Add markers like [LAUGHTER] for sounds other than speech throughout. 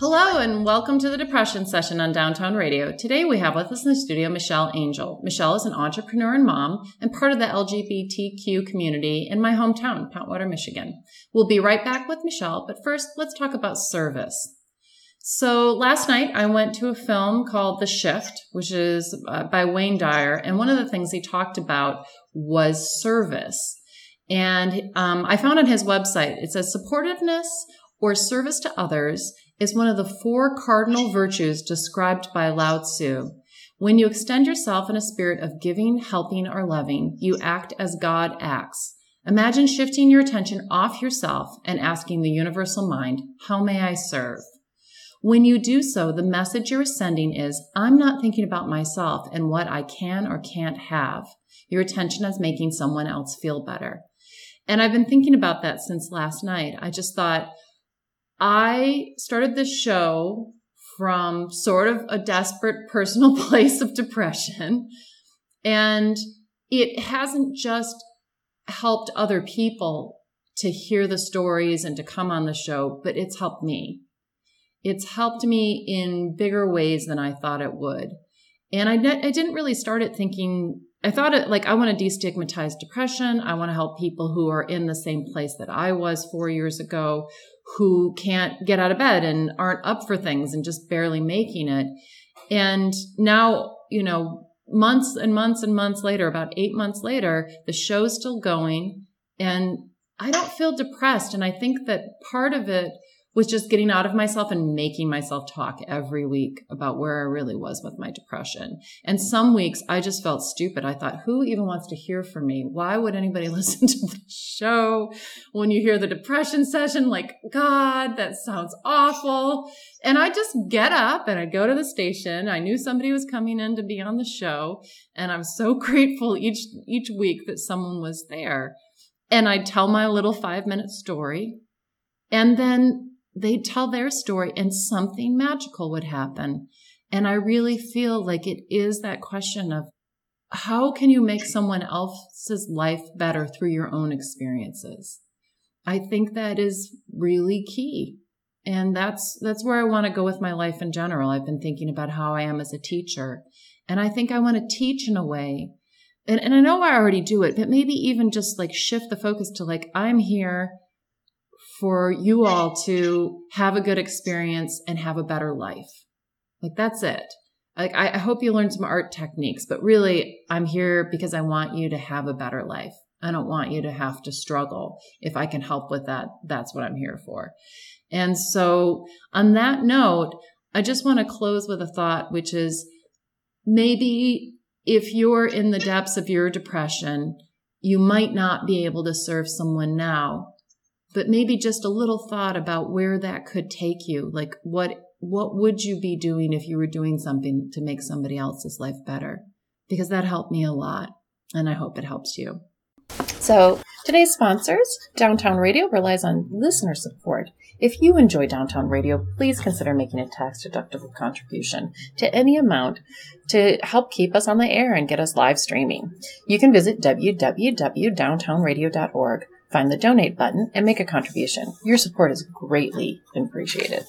Hello, and welcome to the Depression Session on Downtown Radio. Today we have with us in the studio Michelle Angel. Michelle is an entrepreneur and mom and part of the LGBTQ community in my hometown, Pentwater, Michigan. We'll be right back with Michelle, but first let's talk about service. So last night I went to a film called The Shift, which is uh, by Wayne Dyer, and one of the things he talked about was service. And um, I found on his website it says supportiveness or service to others is one of the four cardinal virtues described by Lao Tzu. When you extend yourself in a spirit of giving, helping, or loving, you act as God acts. Imagine shifting your attention off yourself and asking the universal mind, How may I serve? When you do so, the message you're sending is, I'm not thinking about myself and what I can or can't have. Your attention is making someone else feel better. And I've been thinking about that since last night. I just thought, I started this show from sort of a desperate personal [LAUGHS] place of depression. And it hasn't just helped other people to hear the stories and to come on the show, but it's helped me. It's helped me in bigger ways than I thought it would. And I, I didn't really start it thinking, I thought it like, I want to destigmatize depression. I want to help people who are in the same place that I was four years ago, who can't get out of bed and aren't up for things and just barely making it. And now, you know, months and months and months later, about eight months later, the show's still going and I don't feel depressed. And I think that part of it was just getting out of myself and making myself talk every week about where I really was with my depression. And some weeks I just felt stupid. I thought, who even wants to hear from me? Why would anybody [LAUGHS] listen to the show when you hear the depression session? Like, God, that sounds awful. And I just get up and I go to the station. I knew somebody was coming in to be on the show. And I'm so [LAUGHS] grateful each, each week that someone was there. And I'd tell my little five minute story. And then they'd tell their story and something magical would happen. And I really feel like it is that question of how can you make someone else's life better through your own experiences? I think that is really key. And that's, that's where I want to go with my life in general. I've been thinking about how I am as a teacher. And I think I want to teach in a way. And, and I know I already do it, but maybe even just like shift the focus to like, I'm here for you all to have a good experience and have a better life. Like that's it. Like I, I hope you learn some art techniques, but really I'm here because I want you to have a better life. I don't want you to have to struggle. If I can help with that, that's what I'm here for. And so on that note, I just want to close with a thought, which is maybe if you're in the depths of your depression, you might not be able to serve someone now, but maybe just a little thought about where that could take you. Like what, what would you be doing if you were doing something to make somebody else's life better? Because that helped me a lot and I hope it helps you. So, today's sponsors, Downtown Radio relies on listener support. If you enjoy Downtown Radio, please consider making a tax deductible contribution to any amount to help keep us on the air and get us live streaming. You can visit www.downtownradio.org find the donate button, and make a contribution. Your support is greatly appreciated.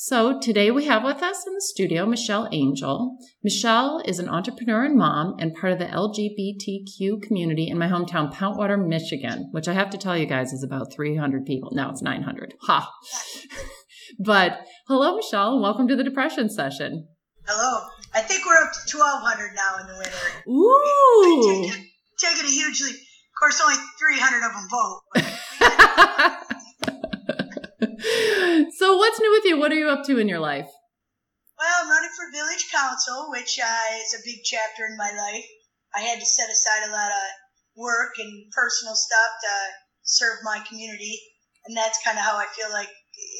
So today we have with us in the studio Michelle Angel. Michelle is an entrepreneur and mom and part of the LGBTQ community in my hometown, Pentwater, Michigan, which I have to tell you guys is about 300 people. Now it's 900. Ha! [LAUGHS] but hello, Michelle, welcome to the depression session. Hello. I think we're up to 1,200 now in the winter. Ooh! Taking a huge leap course, only 300 of them vote. [LAUGHS] so, what's new with you? What are you up to in your life? Well, I'm running for village council, which uh, is a big chapter in my life. I had to set aside a lot of work and personal stuff to serve my community, and that's kind of how I feel like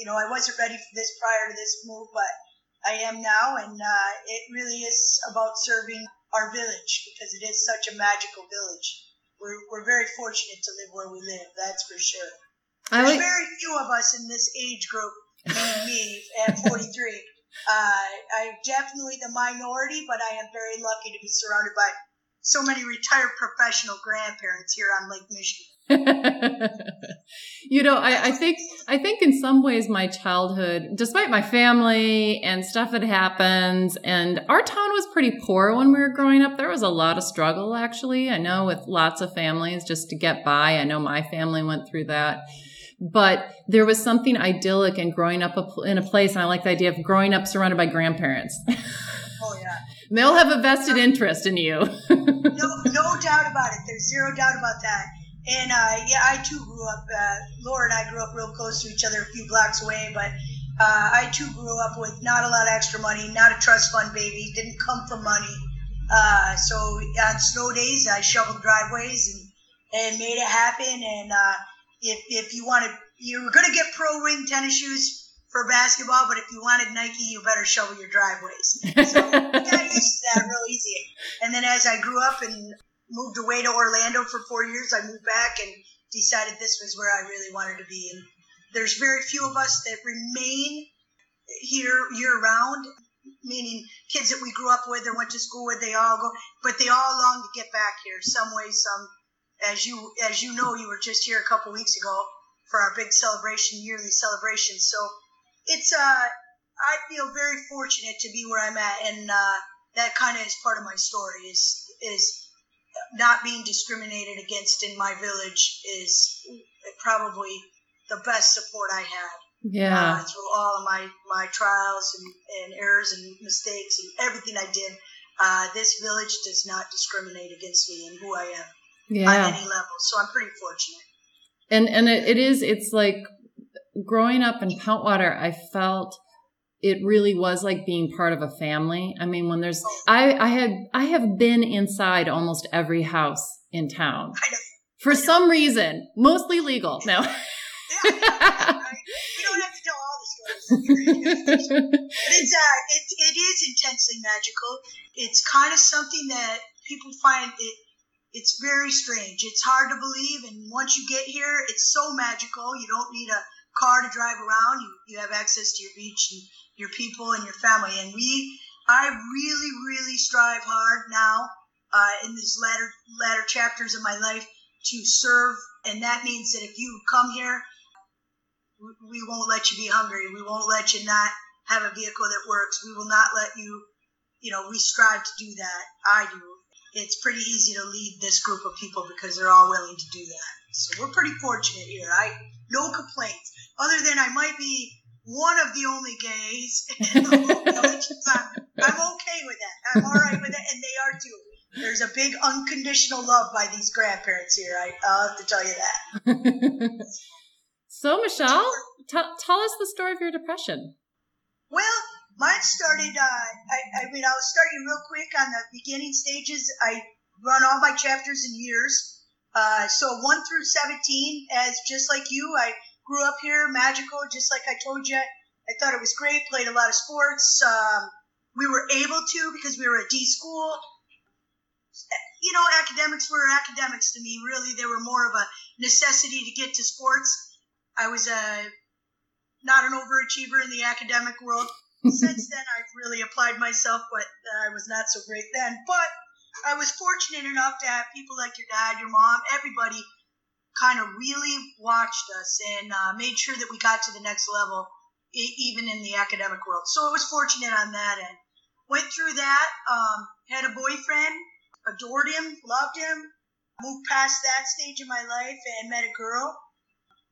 you know I wasn't ready for this prior to this move, but I am now, and uh, it really is about serving our village because it is such a magical village. We're, we're very fortunate to live where we live, that's for sure. There's like- very few of us in this age group, me at [LAUGHS] 43. Uh, I'm definitely the minority, but I am very lucky to be surrounded by so many retired professional grandparents here on Lake Michigan. [LAUGHS] you know, I, I, think I think in some ways my childhood, despite my family and stuff that happens, and our town was pretty poor when we were growing up. There was a lot of struggle, actually. I know with lots of families just to get by. I know my family went through that but there was something idyllic in growing up in a place. And I like the idea of growing up surrounded by grandparents. Oh, yeah. [LAUGHS] They'll have a vested interest in you. no, no doubt about it. There's zero doubt about that. And uh, yeah, I too grew up. Uh, Laura and I grew up real close to each other, a few blocks away. But uh, I too grew up with not a lot of extra money, not a trust fund baby, didn't come from money. Uh, so on snow days, I shoveled driveways and and made it happen. And uh, if if you wanted, you were to get pro wing tennis shoes for basketball, but if you wanted Nike, you better shovel your driveways. So got used to that real easy. And then as I grew up and moved away to Orlando for four years, I moved back and decided this was where I really wanted to be. And there's very few of us that remain here year round, meaning kids that we grew up with or went to school with, they all go, but they all long to get back here some way, some as you as you know, you were just here a couple weeks ago for our big celebration, yearly celebration. So it's uh, I feel very fortunate to be where I'm at, and uh, that kind of is part of my story. Is is not being discriminated against in my village is probably the best support I had. Yeah. Uh, through all of my, my trials and, and errors and mistakes and everything I did, uh, this village does not discriminate against me and who I am yeah. on any level. So I'm pretty fortunate. And and it, it is it's like growing up in Pentwater, I felt it really was like being part of a family. I mean, when there's. I I had I have been inside almost every house in town. For some reason, mostly legal. No. yeah, we don't have to tell all the stories. but [LAUGHS] it's uh, it, it is intensely magical. It's kind of something that people find it it's very strange. It's hard to believe, and once you get here, it's so magical. You don't need a car to drive around. You you have access to your beach and your people and your family. And we, I really, really strive hard now uh, in these latter latter chapters of my life to serve, and that means that if you come here, we won't let you be hungry. We won't let you not have a vehicle that works. We will not let you. You know, we strive to do that. I do it's pretty easy to lead this group of people because they're all willing to do that. So we're pretty fortunate here. I no complaints, other than I might be one of the only gays in the whole village. [LAUGHS] I'm okay with that. I'm all right with it, and they are too. There's a big unconditional love by these grandparents here. I, will have to tell you that. so, Michelle, t- tell us the story of your depression. Well, Mine started, uh, I, I mean, I'll start you real quick on the beginning stages. I run all my chapters in years. Uh, so 1 through 17, as just like you, I grew up here, magical, just like I told you. I thought it was great, played a lot of sports. Um, we were able to because we were a D school. You know, academics were academics to me. Really, they were more of a necessity to get to sports. I was a not an overachiever in the academic world. [LAUGHS] Since then, I've really applied myself, but I was not so great then. But I was fortunate enough to have people like your dad, your mom, everybody kind of really watched us and uh, made sure that we got to the next level, even in the academic world. So I was fortunate on that end. Went through that, um, had a boyfriend, adored him, loved him, moved past that stage of my life and met a girl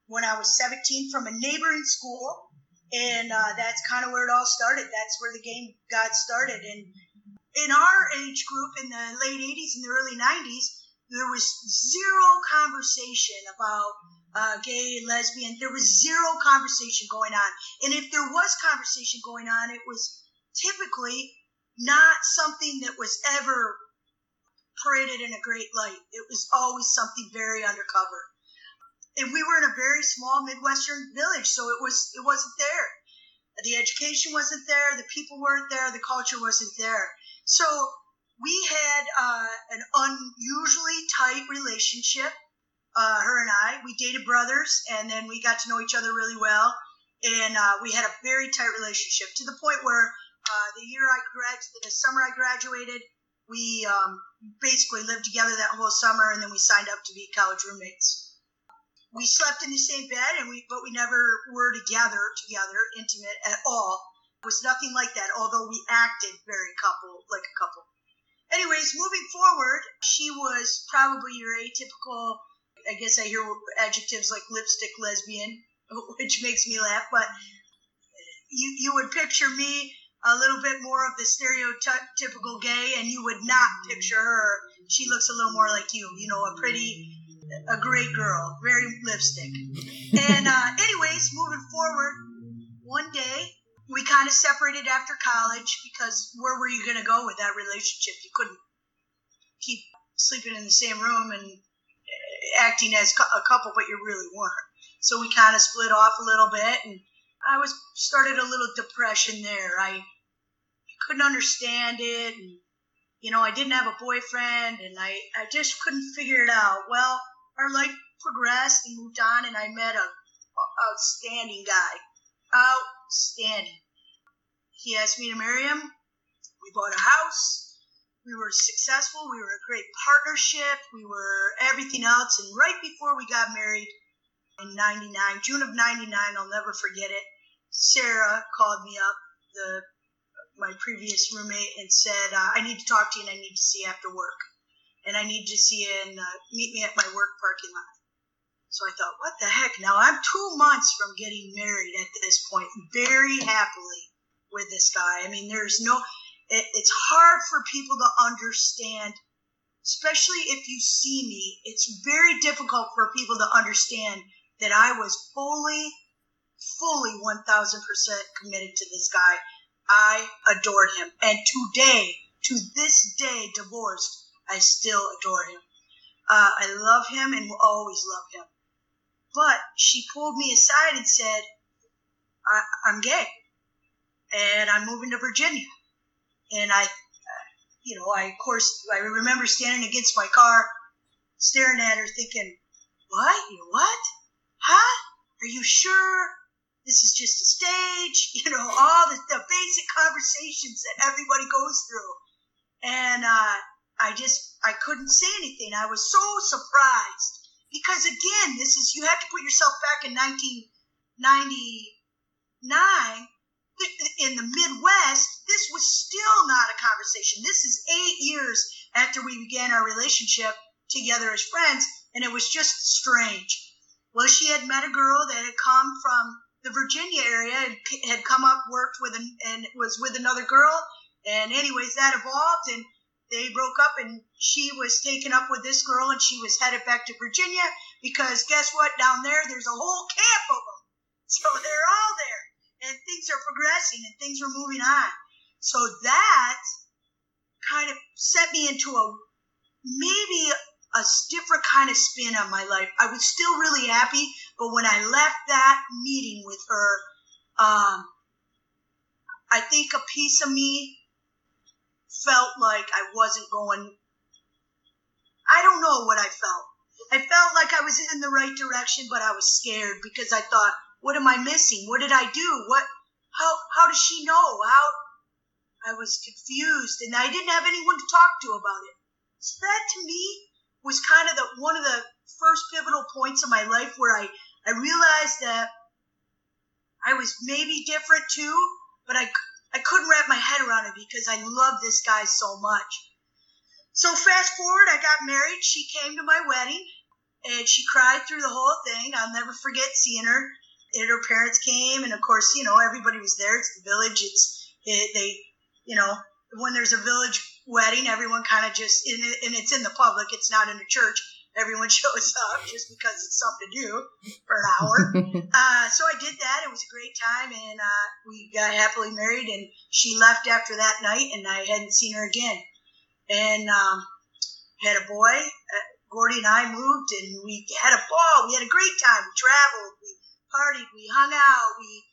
when I was 17 from a neighboring school and uh, that's kind of where it all started. That's where the game got started. And in our age group, in the late 80s and the early 90s, there was zero conversation about uh, gay, lesbian. There was zero conversation going on. And if there was conversation going on, it was typically not something that was ever paraded in a great light. It was always something very undercover and we were in a very small midwestern village, so it was it wasn't there. the education wasn't there, the people weren't there, the culture wasn't there. So we had uh, an unusually tight relationship. Uh, her and I, we dated brothers, and then we got to know each other really well, and uh, we had a very tight relationship to the point where uh, the year I graduated, the summer I graduated, we um, basically lived together that whole summer, and then we signed up to be college roommates. We slept in the same bed, and we but we never were together, together, intimate at all. It was nothing like that. Although we acted very couple, like a couple. Anyways, moving forward, she was probably your atypical. I guess I hear adjectives like lipstick lesbian, [LAUGHS] which makes me laugh. But you you would picture me a little bit more of the stereotypical gay, and you would not picture her. She looks a little more like you. You know, a pretty, a great girl, very lipstick. And uh, anyways, moving forward, one day we kind of separated after college because where were you going to go with that relationship? You couldn't keep sleeping in the same room and uh, acting as a couple, but you really weren't. So we kind of split off a little bit, and I was started a little depression there. I, couldn't understand it, and you know I didn't have a boyfriend, and I I just couldn't figure it out. Well, our life progressed and moved on, and I met a outstanding guy outstanding. He asked me to marry him. We bought a house. We were successful. We were a great partnership. We were everything else. And right before we got married in 99, June of 99, I'll never forget it, Sarah called me up, the my previous roommate, and said, uh, I need to talk to you and I need to see you after work. And I need to see you and uh, meet me at my work parking lot. So I thought, what the heck? Now I'm two months from getting married at this point, very happily with this guy. I mean, there's no, it, it's hard for people to understand, especially if you see me. It's very difficult for people to understand that I was fully, fully 1000% committed to this guy. I adored him. And today, to this day, divorced, I still adore him. Uh, I love him and will always love him. But she pulled me aside and said, I, am gay and I'm moving to Virginia. And I, you know, I, of course, I remember standing against my car, staring at her thinking, what? You what? Huh? Are you sure? This is just a stage, [LAUGHS] you know, all the, the basic conversations that everybody goes through. And uh, I just, I couldn't say anything. I was so surprised because again, this is you have to put yourself back in 1999 in the Midwest. This was still not a conversation. This is eight years after we began our relationship together as friends, and it was just strange. Well, she had met a girl that had come from the Virginia area and had come up, worked with, an, and was with another girl. And anyways, that evolved, and they broke up and she was taken up with this girl and she was headed back to Virginia because guess what? Down there, there's a whole camp of them. [LAUGHS] So they're all there and things are progressing and things are moving on. So that kind of set me into a maybe a different kind of spin on my life. I was still really happy, but when I left that meeting with her, um, I think a piece of me felt like I wasn't going. I don't know what I felt. I felt like I was in the right direction, but I was scared because I thought, what am I missing? What did I do? What? How? How does she know? How? I was confused, and I didn't have anyone to talk to about it. So that to me was kind of the one of the first pivotal points of my life where I I realized that I was maybe different too, but I I couldn't wrap my head around it because I love this guy so much. So fast forward, I got married. She came to my wedding and she cried through the whole thing. I'll never forget seeing her. And her parents came, and of course, you know, everybody was there. It's the village. It's it, they, you know, when there's a village wedding, everyone kind of just and it's in the public. It's not in a church everyone [LAUGHS] shows up just because it's something to do for an hour. [LAUGHS] uh, so I did that. It was a great time, and uh, we got happily married. And she left after that night, and I hadn't seen her again. And um, had a boy. Uh, Gordy and I moved, and we had a ball. We had a great time. We traveled, we partied, we hung out, we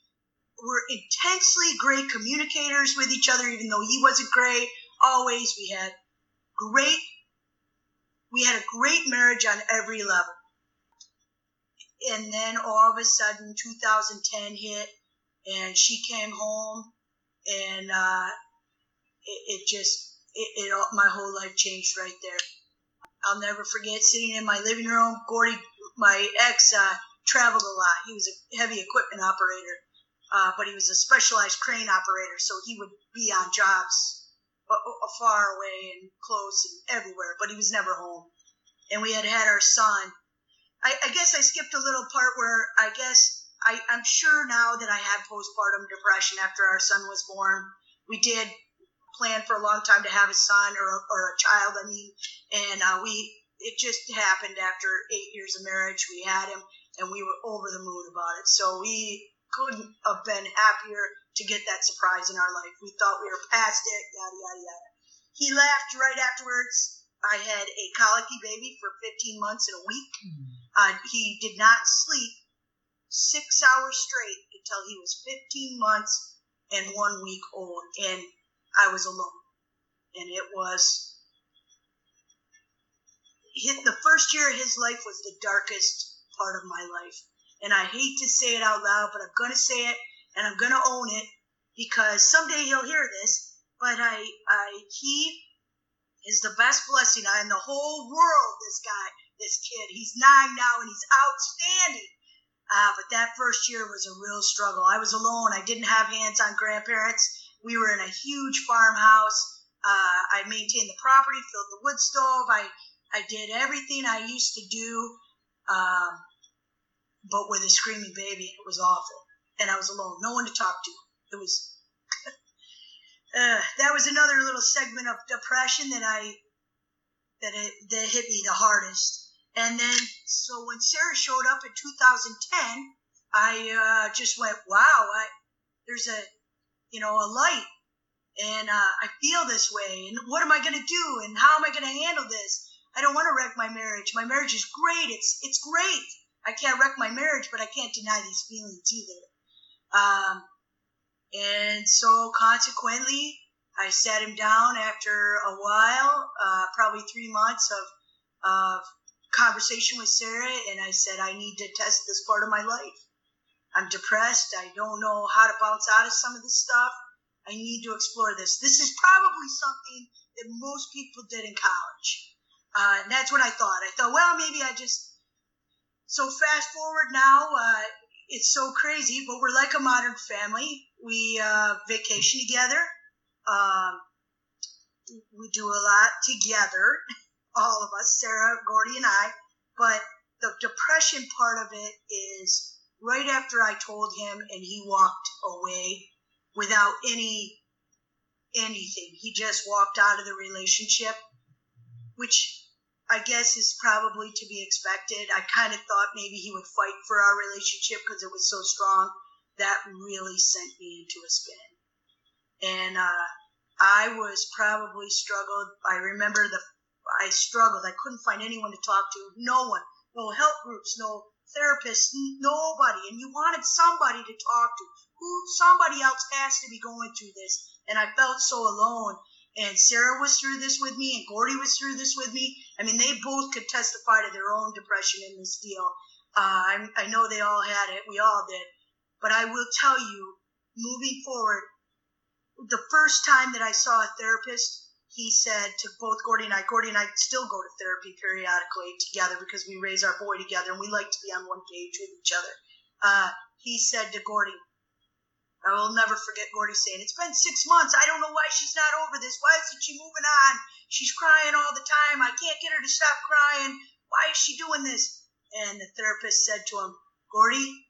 were intensely great communicators with each other, even though he wasn't great. Always, we had great, we had a great marriage on every level. And then all of a sudden, 2010 hit, and she came home, and uh, it, it just, it, it, my whole life changed right there. I'll never forget sitting in my living room. Gordy, my ex, uh, traveled a lot. He was a heavy equipment operator, uh, but he was a specialized crane operator, so he would be on jobs far away and close and everywhere, but he was never home. And we had had our son. I, I guess I skipped a little part where I guess I, I'm sure now that I had postpartum depression after our son was born. We did plan for a long time to have a son or a, or a child, I mean, and uh, we it just happened after eight years of marriage. We had him, and we were over the moon about it. So we couldn't have been happier to get that surprise in our life. We thought we were past it, yada yada yada. He left right afterwards. I had a colicky baby for 15 months and a week. Hmm. Uh, he did not sleep six hours straight until he was 15 months and one week old, and I was alone. And it was the first year of his life was the darkest part of my life. And I hate to say it out loud, but I'm going to say it and I'm to own it because someday he'll hear this. But I, I, he is the best blessing in the whole world. This guy, this kid, he's nine now and he's outstanding. Uh, but that first year was a real struggle. I was alone. I didn't have hands on grandparents. We were in a huge farmhouse. Uh, I maintained the property, filled the wood stove. I, I did everything I used to do. Um, but with a screaming baby, it was awful. And I was alone, no one to talk to. It was [LAUGHS] uh, that was another little segment of depression that I that it that hit me the hardest. And then so when Sarah showed up in 2010, I uh, just went, wow, I, there's a you know a light, and uh, I feel this way. And what am I going to do? And how am I going to handle this? I don't want to wreck my marriage. My marriage is great. It's it's great. I can't wreck my marriage, but I can't deny these feelings either. Um, and so consequently, I sat him down after a while, uh, probably three months of, of conversation with Sarah, and I said, I need to test this part of my life. I'm depressed. I don't know how to bounce out of some of this stuff. I need to explore this. This is probably something that most people did in college. Uh, and that's what I thought. I thought, well, maybe I just so fast forward now, uh, it's so crazy, but we're like a modern family. We uh, vacation together. Um, we do a lot together, [LAUGHS] all of us, Sarah, Gordy, and I. But the depression part of it is right after I told him, and he walked away without any anything. He just walked out of the relationship, which I guess is probably to be expected. I kind of thought maybe he would fight for our relationship because it was so strong. That really sent me into a spin. And uh, I was probably struggled. I remember the I struggled. I couldn't find anyone to talk to. No one. No help groups. No therapists. Nobody. And you wanted somebody to talk to. Who? Somebody else has to be going through this. And I felt so alone and Sarah was through this with me, and Gordy was through this with me. I mean, they both could testify to their own depression in this deal. Uh, I, I know they all had it. We all did. But I will tell you, moving forward, the first time that I saw a therapist, he said to both Gordy and I, Gordy and I still go to therapy periodically together because we raise our boy together and we like to be on one page with each other. Uh, he said to Gordy, I will never forget Gordy saying, It's been six months. I don't know why she's not over this. Why isn't she moving on? She's crying all the time. I can't get her to stop crying. Why is she doing this? And the therapist said to him, Gordy,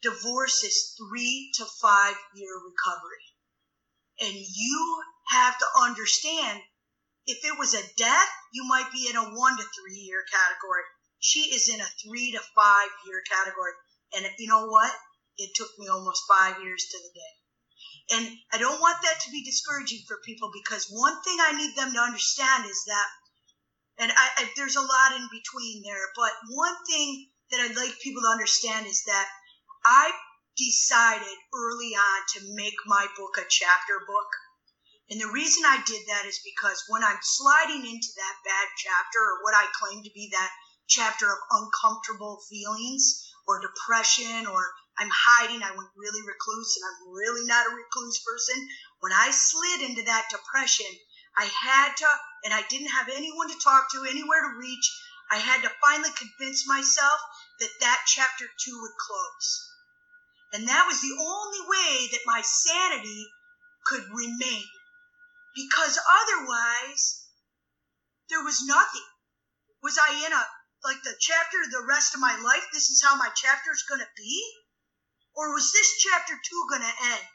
divorce is three to five year recovery. And you have to understand if it was a death, you might be in a one to three year category. She is in a three to five year category. And you know what? It took me almost five years to the day. And I don't want that to be discouraging for people because one thing I need them to understand is that, and I, I, there's a lot in between there, but one thing that I'd like people to understand is that I decided early on to make my book a chapter book. And the reason I did that is because when I'm sliding into that bad chapter, or what I claim to be that chapter of uncomfortable feelings or depression, or I'm hiding, I went really recluse, and I'm really not a recluse person. When I slid into that depression, I had to, and I didn't have anyone to talk to, anywhere to reach. I had to finally convince myself that that chapter two would close. And that was the only way that my sanity could remain. Because otherwise, there was nothing. Was I in a, like the chapter the rest of my life? This is how my chapter is going to be? Or was this chapter two going to end?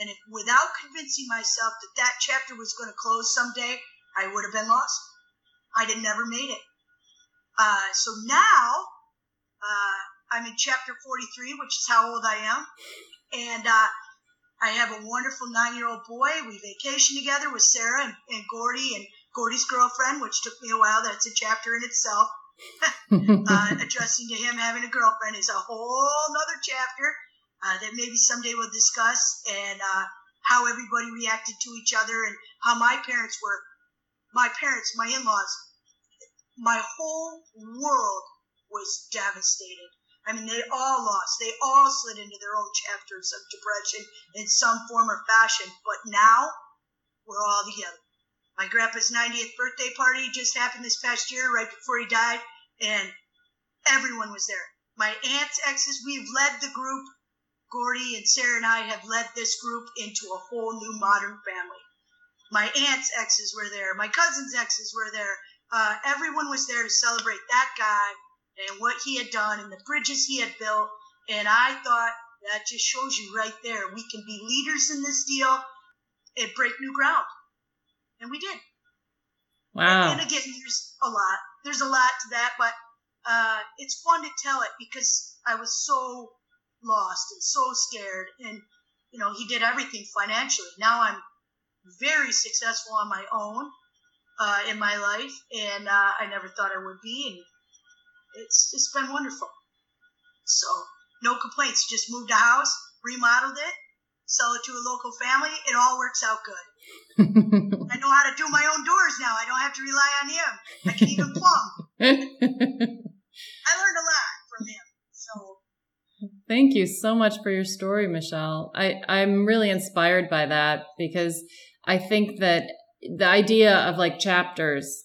And if without convincing myself that that chapter was going to close someday, I would have been lost. I'd have never made it. Uh, so now, uh, I'm in chapter 43, which is how old I am. And uh, I have a wonderful nine year old boy. We vacation together with Sarah and, and Gordy and Gordy's girlfriend, which took me a while. That's a chapter in itself. [LAUGHS] uh, adjusting to him having a girlfriend is a whole other chapter uh, that maybe someday we'll discuss, and uh, how everybody reacted to each other, and how my parents were. My parents, my in laws, my whole world was devastated. I mean, they all lost. They all slid into their own chapters of depression in some form or fashion. But now, we're all together. My grandpa's 90th birthday party just happened this past year, right before he died, and everyone was there. My aunt's exes, we've led the group. Gordy and Sarah and I have led this group into a whole new modern family. My aunt's exes were there. My cousin's exes were there. Uh, everyone was there to celebrate that guy and what he had done and the bridges he had built. And I thought that just shows you right there. We can be leaders in this deal and break new ground. And we did. Wow. And, and again, there's a lot. There's a lot to that, but uh, it's fun to tell it because I was so lost and so scared. And, you know, he did everything financially. Now I'm very successful on my own uh, in my life, and uh, I never thought I would be. And it's it's been wonderful. So no complaints. Just moved a house, remodeled it, sell it to a local family. It all works out good. [LAUGHS] I know how to do my own doors now. I don't have to rely on him. I can even plumb. [LAUGHS] I learned a lot from him. So Thank you so much for your story, Michelle. I, I'm really inspired by that because I think that the idea of like chapters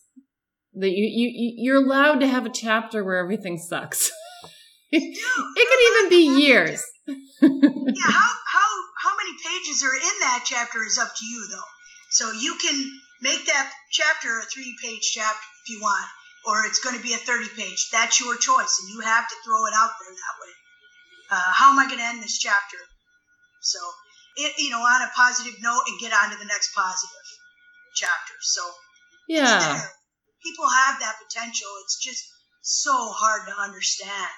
that you, you you're allowed to have a chapter where everything sucks. [LAUGHS] it could even be years. yeah, how how how many pages are in that chapter is up to you though. So you can make that chapter a three page chapter if you want, or it's going to be a thirty page. That's your choice, and you have to throw it out there that way. Uh, how am I going to end this chapter? So, it, you know, on a positive note, and get on to the next positive chapter. So, yeah people have that potential. It's just so hard to understand.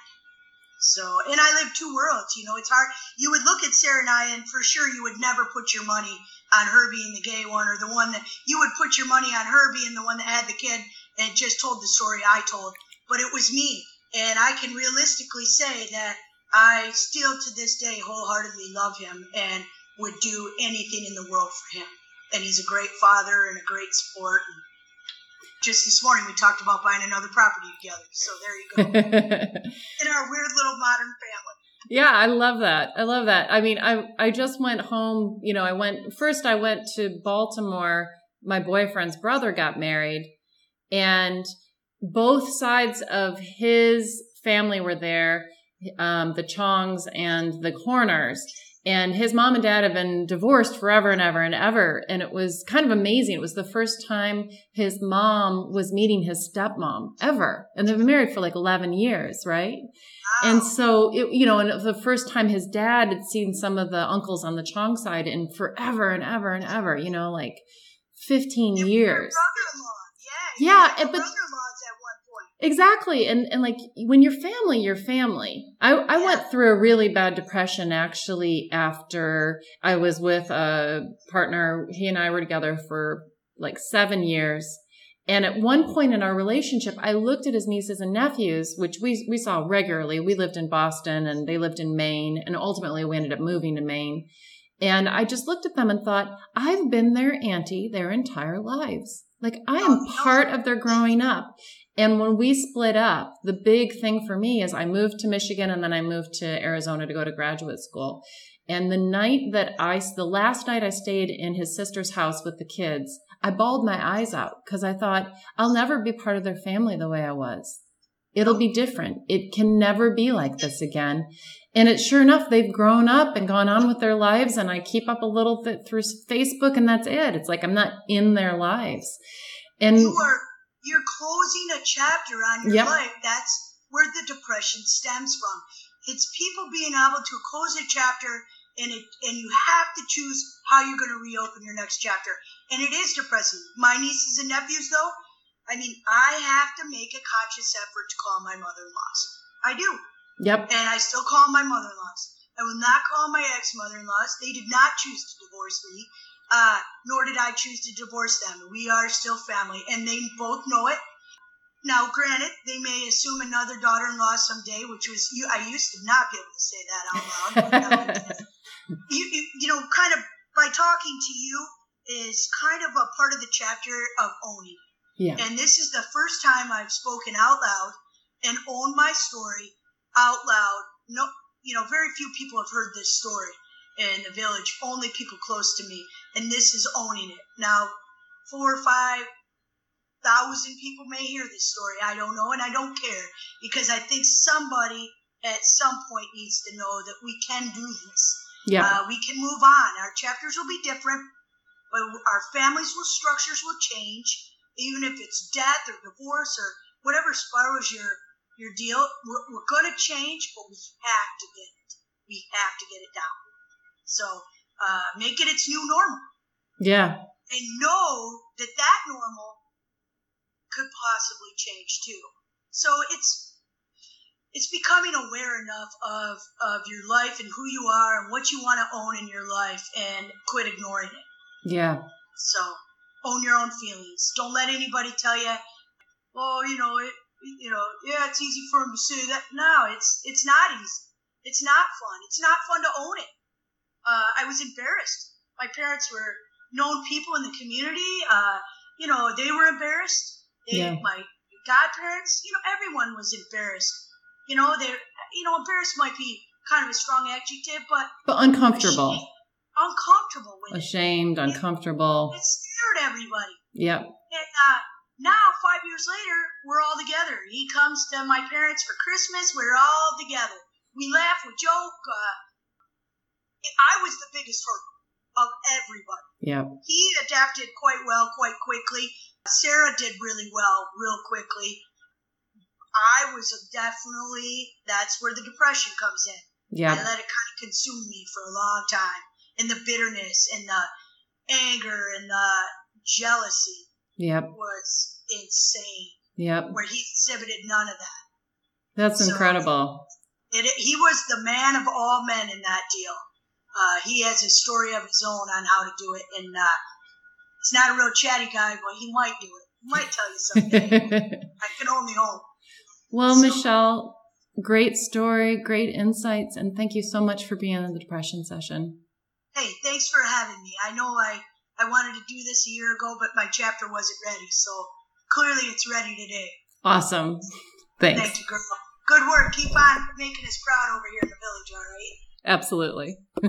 So, and I live two worlds. You know, it's hard. You would look at Sarah and I, and for sure you would never put your money on her being the gay one or the one that you would put your money on her being the one that had the kid and just told the story I told. But it was me. And I can realistically say that I still to this day wholeheartedly love him and would do anything in the world for him. And he's a great father and a great sport. And just this morning we talked about buying another property together. So there you go. [LAUGHS] In our weird little modern family. Yeah, I love that. I love that. I mean, I I just went home, you know, I went first I went to Baltimore. My boyfriend's brother got married and both sides of his family were there, um, the Chongs and the Corners. and his mom and dad have been divorced forever and ever and ever. And it was kind of amazing. It was the first time his mom was meeting his stepmom ever. And they've been married for like 11 years, right? Wow. And so, it, you know, and the first time his dad had seen some of the uncles on the Chong side in forever and ever and ever, you know, like 15 years. Yeah, yeah, but Exactly. And and like when you're family, you're family. I, I yeah. went through a really bad depression actually after I was with a partner. He and I were together for like seven years. And at one point in our relationship, I looked at his nieces and nephews, which we, we saw regularly. We lived in Boston and they lived in Maine. And ultimately we ended up moving to Maine. And I just looked at them and thought, I've been their auntie their entire lives. Like I am part of their growing up. And when we split up, the big thing for me is I moved to Michigan and then I moved to Arizona to go to graduate school. And the night that I, the last night I stayed in his sister's house with the kids, I bawled my eyes out because I thought I'll never be part of their family the way I was. It'll be different. It can never be like this again. And it's sure enough, they've grown up and gone on with their lives. And I keep up a little bit through Facebook and that's it. It's like I'm not in their lives. And you are, you're closing a chapter on your yep. life. That's where the depression stems from. It's people being able to close a chapter and it and you have to choose how you're going to reopen your next chapter. And it is depressing. My nieces and nephews, though, I mean, I have to make a conscious effort to call my mother-in-laws. I do. Yep. And I still call my mother-in-laws. I will not call my ex-mother-in-laws. They did not choose to divorce me, uh, nor did I choose to divorce them. We are still family, and they both know it. Now, granted, they may assume another daughter-in-law someday, which was you. I used to not be able to say that out loud. [LAUGHS] you, you, you know, kind of by talking to you is kind of a part of the chapter of owning. Yeah. And this is the first time I've spoken out loud and owned my story out loud. No, you know, very few people have heard this story in the village. Only people close to me, and this is owning it. Now, four or five thousand people may hear this story. I don't know, and I don't care because I think somebody at some point needs to know that we can do this. Yeah. Uh, we can move on. Our chapters will be different, but our families will structures will change. Even if it's death or divorce or whatever spirals your your deal, we're, we're going to change, but we have to get it. We have to get it down. So uh, make it its new normal. Yeah. And know that that normal could possibly change too. So it's it's becoming aware enough of of your life and who you are and what you want to own in your life and quit ignoring it. Yeah. So own your own feelings. Don't let anybody tell you, oh, you know, it, you know, yeah, it's easy for them to say that. No, it's it's not easy. It's not fun. It's not fun to own it. Uh, I was embarrassed. My parents were known people in the community. Uh, you know, they were embarrassed yeah. my godparents, you know, everyone was embarrassed. You know, they you know, embarrassed might be kind of a strong adjective, but but uncomfortable. Ashamed, uncomfortable with ashamed, it. uncomfortable. It scared everybody. Yep. And uh, now, five years later, we're all together. He comes to my parents for Christmas. We're all together. We laugh, we joke. Uh, I was the biggest hurt of everybody. Yeah. He adapted quite well, quite quickly. Sarah did really well, real quickly. I was definitely, that's where the depression comes in. Yeah. I let it kind of consume me for a long time. And the bitterness and the anger and the jealousy yep. was insane. Yep. Where he exhibited none of that. That's so incredible. It, it, he was the man of all men in that deal. Uh, he has a story of his own on how to do it, and uh, He's not a real chatty guy, but he might do it. He might tell you something. [LAUGHS] I can only hope. Well, so, Michelle, great story, great insights, and thank you so much for being in the depression session. Hey, thanks for having me. I know I, I wanted to do this a year ago, but my chapter wasn't ready, so clearly it's ready today. Awesome. Thanks. Thank you, girl. Good work. Keep on making us proud over here in the village, all right? Absolutely. [LAUGHS]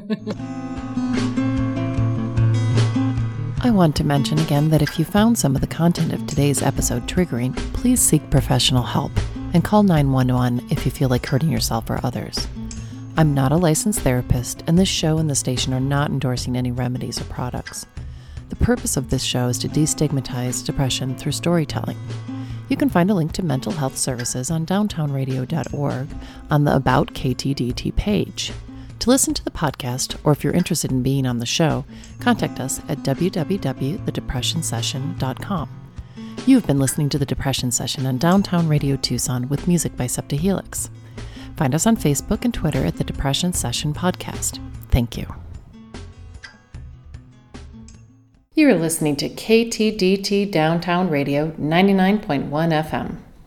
I want to mention again that if you found some of the content of today's episode triggering, please seek professional help and call 911 if you feel like hurting yourself or others. I'm not a licensed therapist, and this show and the station are not endorsing any remedies or products. The purpose of this show is to destigmatize depression through storytelling. You can find a link to mental health services on downtownradio.org on the About KTDT page. To listen to the podcast, or if you're interested in being on the show, contact us at www.thedepressionsession.com. You've been listening to The Depression Session on Downtown Radio Tucson with music by Septahelix. Find us on Facebook and Twitter at The Depression Session Podcast. Thank you. You are listening to KTDT Downtown Radio 99.1 FM.